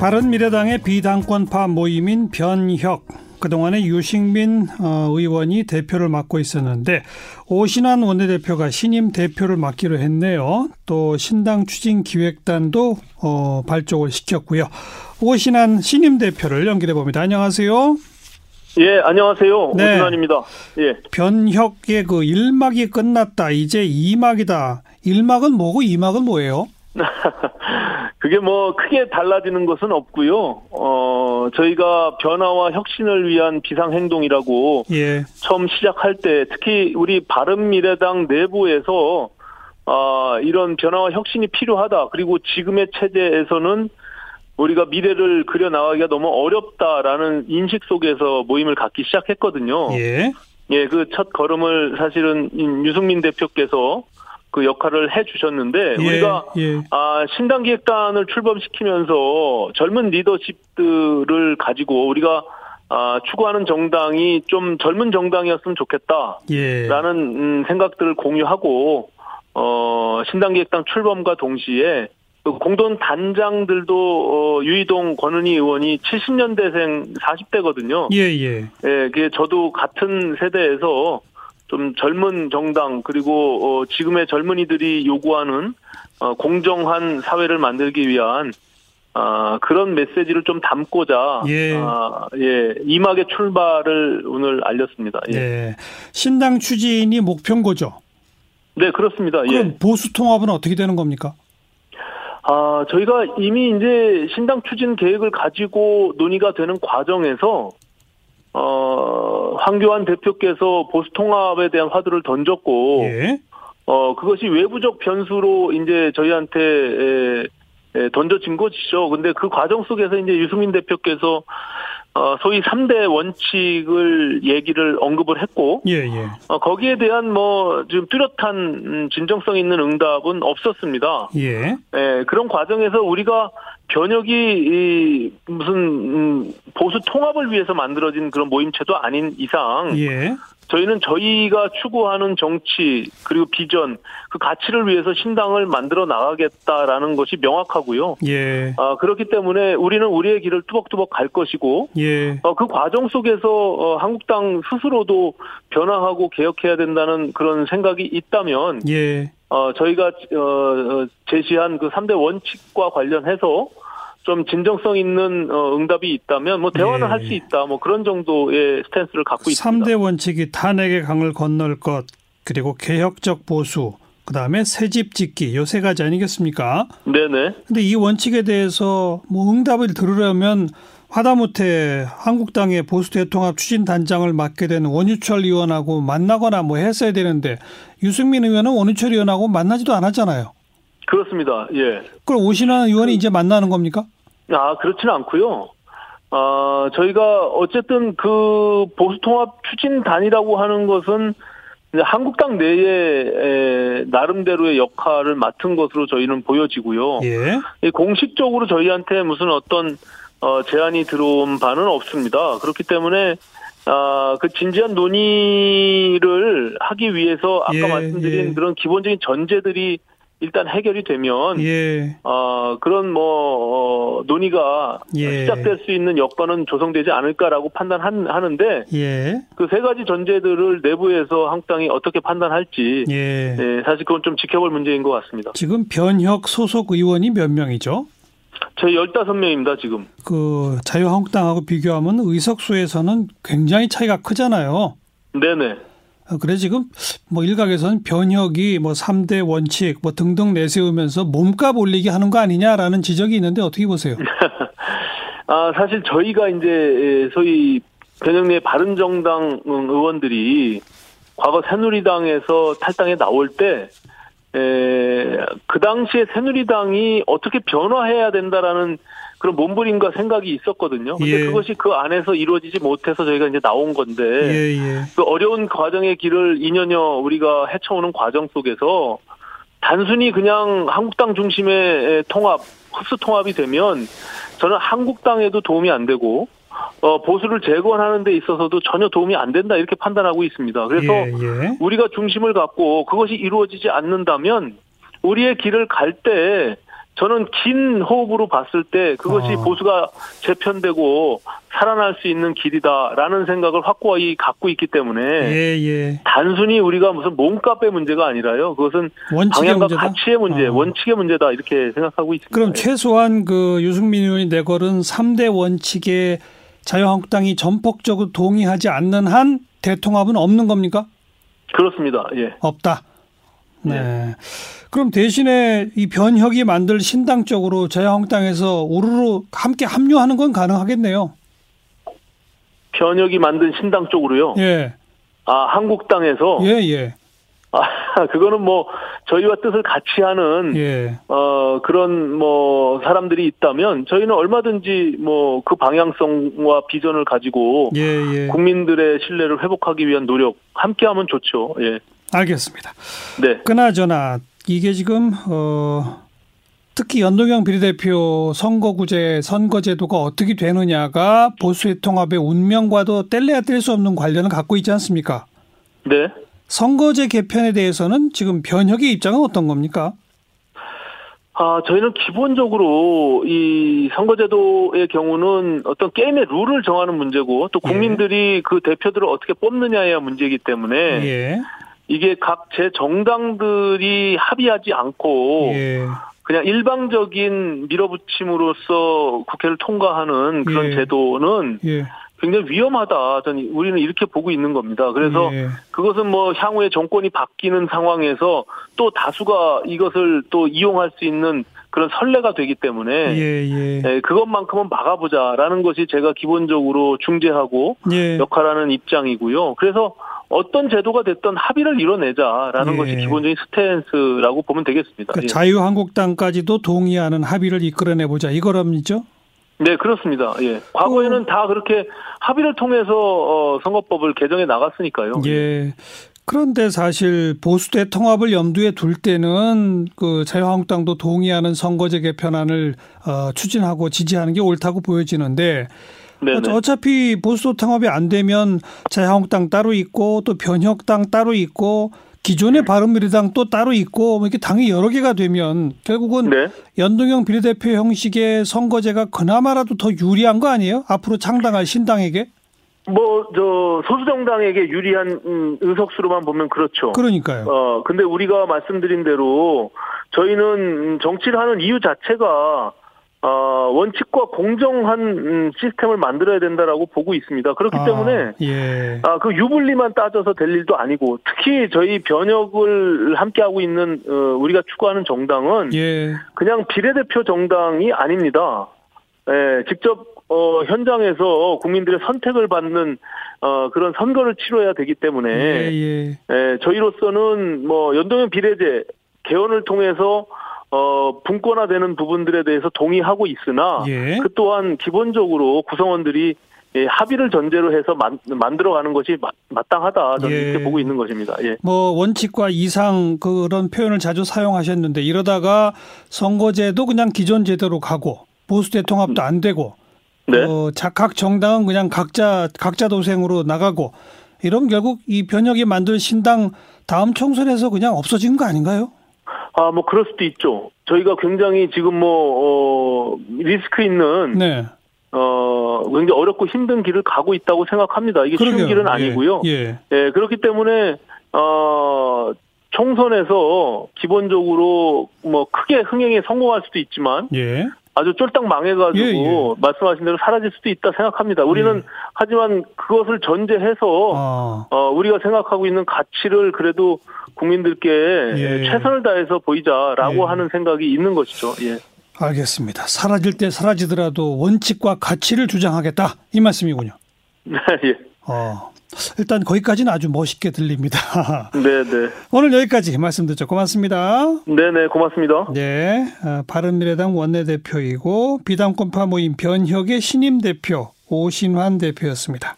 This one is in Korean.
바른미래당의 비당권파 모임인 변혁 그동안에 유식민 어, 의원이 대표를 맡고 있었는데 오신환 원내대표가 신임 대표를 맡기로 했네요. 또 신당 추진 기획단도 어, 발족을 시켰고요. 오신환 신임 대표를 연결해 봅니다. 안녕하세요. 예, 안녕하세요. 네. 오신환입니다. 예. 변혁의 그 1막이 끝났다. 이제 2막이다. 1막은 뭐고 2막은 뭐예요? 그게 뭐 크게 달라지는 것은 없고요. 어, 저희가 변화와 혁신을 위한 비상 행동이라고 예. 처음 시작할 때 특히 우리 바른 미래당 내부에서 아, 이런 변화와 혁신이 필요하다. 그리고 지금의 체제에서는 우리가 미래를 그려 나가기가 너무 어렵다라는 인식 속에서 모임을 갖기 시작했거든요. 예. 예, 그 첫 걸음을 사실은 유승민 대표께서 그 역할을 해 주셨는데 예, 우리가 예. 아 신당 기획단을 출범시키면서 젊은 리더십들을 가지고 우리가 아 추구하는 정당이 좀 젊은 정당이었으면 좋겠다라는 예. 음, 생각들을 공유하고 어 신당 기획단 출범과 동시에 그 공동 단장들도 어, 유이동 권은희 의원이 70년대생 40대거든요. 예, 예. 예, 그 저도 같은 세대에서 좀 젊은 정당 그리고 어, 지금의 젊은이들이 요구하는 어, 공정한 사회를 만들기 위한 아, 그런 메시지를 좀 담고자 예. 아, 예, 이막의 출발을 오늘 알렸습니다. 예. 네. 신당 추진이 목표인 거죠? 네, 그렇습니다. 그럼 예. 보수 통합은 어떻게 되는 겁니까? 아, 저희가 이미 이제 신당 추진 계획을 가지고 논의가 되는 과정에서 어, 황교안 대표께서 보수 통합에 대한 화두를 던졌고, 예. 어, 그것이 외부적 변수로 이제 저희한테 에, 에, 던져진 것이죠. 근데 그 과정 속에서 이제 유승민 대표께서 어, 소위 3대 원칙을 얘기를 언급을 했고, 예, 예. 어, 거기에 대한 뭐, 좀 뚜렷한 음, 진정성 있는 응답은 없었습니다. 예. 예 그런 과정에서 우리가 변혁이 이 무슨 음, 보수 통합을 위해서 만들어진 그런 모임체도 아닌 이상 예. 저희는 저희가 추구하는 정치 그리고 비전 그 가치를 위해서 신당을 만들어 나가겠다라는 것이 명확하고요. 예. 아 그렇기 때문에 우리는 우리의 길을 뚜벅뚜벅 갈 것이고 예. 어, 그 과정 속에서 어, 한국당 스스로도 변화하고 개혁해야 된다는 그런 생각이 있다면 예. 어, 저희가 어, 어 제시한 그 3대 원칙과 관련해서 좀 진정성 있는 어, 응답이 있다면 뭐 대화는 예. 할수 있다. 뭐 그런 정도의 스탠스를 갖고 있습니다. 3대 원칙이 탄핵의 강을 건널 것 그리고 개혁적 보수 그다음에 새집 짓기 요 세 가지 아니겠습니까? 네네. 근데 이 원칙에 대해서 뭐 응답을 들으려면 하다못해 한국당의 보수 대통합 추진 단장을 맡게 된 원유철 의원하고 만나거나 뭐 했어야 되는데 유승민 의원은 원유철 의원하고 만나지도 않았잖아요. 그렇습니다. 예. 그럼 오신환 의원이 이제 만나는 겁니까? 아, 그렇지는 않고요. 아, 저희가 어쨌든 그 보수 통합 추진단이라고 하는 것은 한국당 내에 나름대로의 역할을 맡은 것으로 저희는 보여지고요. 예. 공식적으로 저희한테 무슨 어떤 어, 제안이 들어온 바는 없습니다. 그렇기 때문에 아, 그 진지한 논의를 하기 위해서 아까 예, 말씀드린 예. 그런 기본적인 전제들이 일단 해결이 되면 예. 어, 그런 뭐 어, 논의가 예. 시작될 수 있는 여건은 조성되지 않을까라고 판단하는데 예. 그세 가지 전제들을 내부에서 한국당이 어떻게 판단할지 예. 네, 사실 그건 좀 지켜볼 문제인 것 같습니다. 지금 변혁 소속 의원이 몇 명이죠? 저희 15명입니다, 지금. 그 자유한국당하고 비교하면 의석수에서는 굉장히 차이가 크잖아요. 네네. 어, 그래 지금 뭐 일각에서는 변혁이 뭐 3대 원칙 뭐 등등 내세우면서 몸값 올리기 하는 거 아니냐라는 지적이 있는데 어떻게 보세요? 아, 사실 저희가 이제 소위 변혁 내 바른 정당 의원들이 과거 새누리당에서 탈당에 나올 때, 에, 그 당시에 새누리당이 어떻게 변화해야 된다라는 그런 몸부림과 생각이 있었거든요. 근데 예. 그것이 그 안에서 이루어지지 못해서 저희가 이제 나온 건데 예, 예. 그 어려운 과정의 길을 2년여 우리가 헤쳐오는 과정 속에서 단순히 그냥 한국당 중심의 통합, 흡수 통합이 되면 저는 한국당에도 도움이 안 되고 어, 보수를 재건하는 데 있어서도 전혀 도움이 안 된다 이렇게 판단하고 있습니다. 그래서 예, 예. 우리가 중심을 갖고 그것이 이루어지지 않는다면 우리의 길을 갈 때 저는 긴 호흡으로 봤을 때 그것이 어. 보수가 재편되고 살아날 수 있는 길이다라는 생각을 확고히 갖고 있기 때문에 예, 예. 단순히 우리가 무슨 몸값의 문제가 아니라요. 그것은 방향과 문제다? 가치의 문제, 어. 원칙의 문제다 이렇게 생각하고 있습니다. 그럼 최소한 그 유승민 의원이 내걸은 3대 원칙에 자유한국당이 전폭적으로 동의하지 않는 한 대통합은 없는 겁니까? 그렇습니다. 예. 없다. 네. 네. 그럼 대신에 이 변혁이 만들 신당 쪽으로 자유한국당에서 우르르 함께 합류하는 건 가능하겠네요. 변혁이 만든 신당 쪽으로요? 예. 아, 한국당에서? 예, 예. 아, 그거는 뭐, 저희와 뜻을 같이 하는, 예. 어, 그런 뭐, 사람들이 있다면, 저희는 얼마든지 뭐, 그 방향성과 비전을 가지고, 예, 예. 국민들의 신뢰를 회복하기 위한 노력, 함께 하면 좋죠, 예. 알겠습니다. 네. 그나저나, 이게 지금, 어, 특히 연동형 비례대표 선거구제, 선거제도가 어떻게 되느냐가 보수의 통합의 운명과도 뗄래야 뗄 수 없는 관련을 갖고 있지 않습니까? 네. 선거제 개편에 대해서는 지금 변혁의 입장은 어떤 겁니까? 아, 저희는 기본적으로 이 선거제도의 경우는 어떤 게임의 룰을 정하는 문제고 또 예. 국민들이 예. 그 대표들을 어떻게 뽑느냐의 문제이기 때문에 예. 이게 각 제 정당들이 합의하지 않고 예. 그냥 일방적인 밀어붙임으로써 국회를 통과하는 그런 예. 제도는 예. 굉장히 위험하다. 저는 우리는 이렇게 보고 있는 겁니다. 그래서 예. 그것은 뭐 향후에 정권이 바뀌는 상황에서 또 다수가 이것을 또 이용할 수 있는 그런 선례가 되기 때문에 예, 예. 예, 그것만큼은 막아보자라는 것이 제가 기본적으로 중재하고 예. 역할하는 입장이고요. 그래서 어떤 제도가 됐던 합의를 이뤄내자라는 예. 것이 기본적인 스탠스라고 보면 되겠습니다. 그러니까 자유한국당까지도 동의하는 합의를 이끌어내보자 이거랍니죠? 네, 그렇습니다. 예. 과거에는 어. 다 그렇게 합의를 통해서 어, 선거법을 개정해 나갔으니까요. 예. 그런데 사실 보수 대 통합을 염두에 둘 때는 그 자유한국당도 동의하는 선거제 개편안을 어, 추진하고 지지하는 게 옳다고 보여지는데 네네. 어차피 보수 통합이 안 되면 자유한국당 따로 있고 또 변혁당 따로 있고 기존의 바른미래당 또 따로 있고 뭐 이렇게 당이 여러 개가 되면 결국은 네. 연동형 비례대표 형식의 선거제가 그나마라도 더 유리한 거 아니에요? 앞으로 창당할 신당에게? 뭐 저 소수 정당에게 유리한 음, 의석수로만 보면 그렇죠. 그러니까요. 어 근데 우리가 말씀드린 대로 저희는 정치를 하는 이유 자체가 어, 원칙과 공정한 음, 시스템을 만들어야 된다라고 보고 있습니다. 그렇기 아, 때문에 예. 아, 그 유불리만 따져서 될 일도 아니고 특히 저희 변혁을 함께 하고 있는 어, 우리가 추구하는 정당은 예. 그냥 비례대표 정당이 아닙니다. 예, 직접 어, 현장에서 국민들의 선택을 받는 어, 그런 선거를 치러야 되기 때문에 예, 예. 예, 저희로서는 뭐 연동형 비례제 개헌을 통해서 어, 분권화되는 부분들에 대해서 동의하고 있으나 예. 그 또한 기본적으로 구성원들이 예, 합의를 전제로 해서 만, 만들어가는 것이 마, 마땅하다 저는 예. 이렇게 보고 있는 것입니다. 예. 뭐 원칙과 이상 그런 표현을 자주 사용하셨는데 이러다가 선거제도 그냥 기존 제대로 가고 보수 대통합도 안 되고 네. 어, 각 정당은 그냥 각자 각자 도생으로 나가고 이러면 결국 이 변혁이 만들 신당 다음 총선에서 그냥 없어진 거 아닌가요? 아, 뭐 그럴 수도 있죠. 저희가 굉장히 지금 뭐, 어, 리스크 있는. 네. 어, 굉장히 어렵고 힘든 길을 가고 있다고 생각합니다. 이게 그러게요. 쉬운 길은 예. 아니고요. 예. 예. 예. 그렇기 때문에, 어, 총선에서 기본적으로 뭐 크게 흥행에 성공할 수도 있지만. 예. 아주 쫄딱 망해가지고 예, 예. 말씀하신 대로 사라질 수도 있다 생각합니다. 우리는 예. 하지만 그것을 전제해서 아. 어, 우리가 생각하고 있는 가치를 그래도 국민들께 예. 최선을 다해서 보이자라고 예. 하는 생각이 있는 것이죠. 예. 알겠습니다. 사라질 때 사라지더라도 원칙과 가치를 주장하겠다 이 말씀이군요. 네, 예. 어, 일단 거기까지는 아주 멋있게 들립니다. 네, 네. 오늘 여기까지 말씀 듣죠. 고맙습니다. 네, 네, 고맙습니다. 네, 아, 바른미래당 원내대표이고 비당권파 모임 변혁의 신임 대표 오신환 대표였습니다.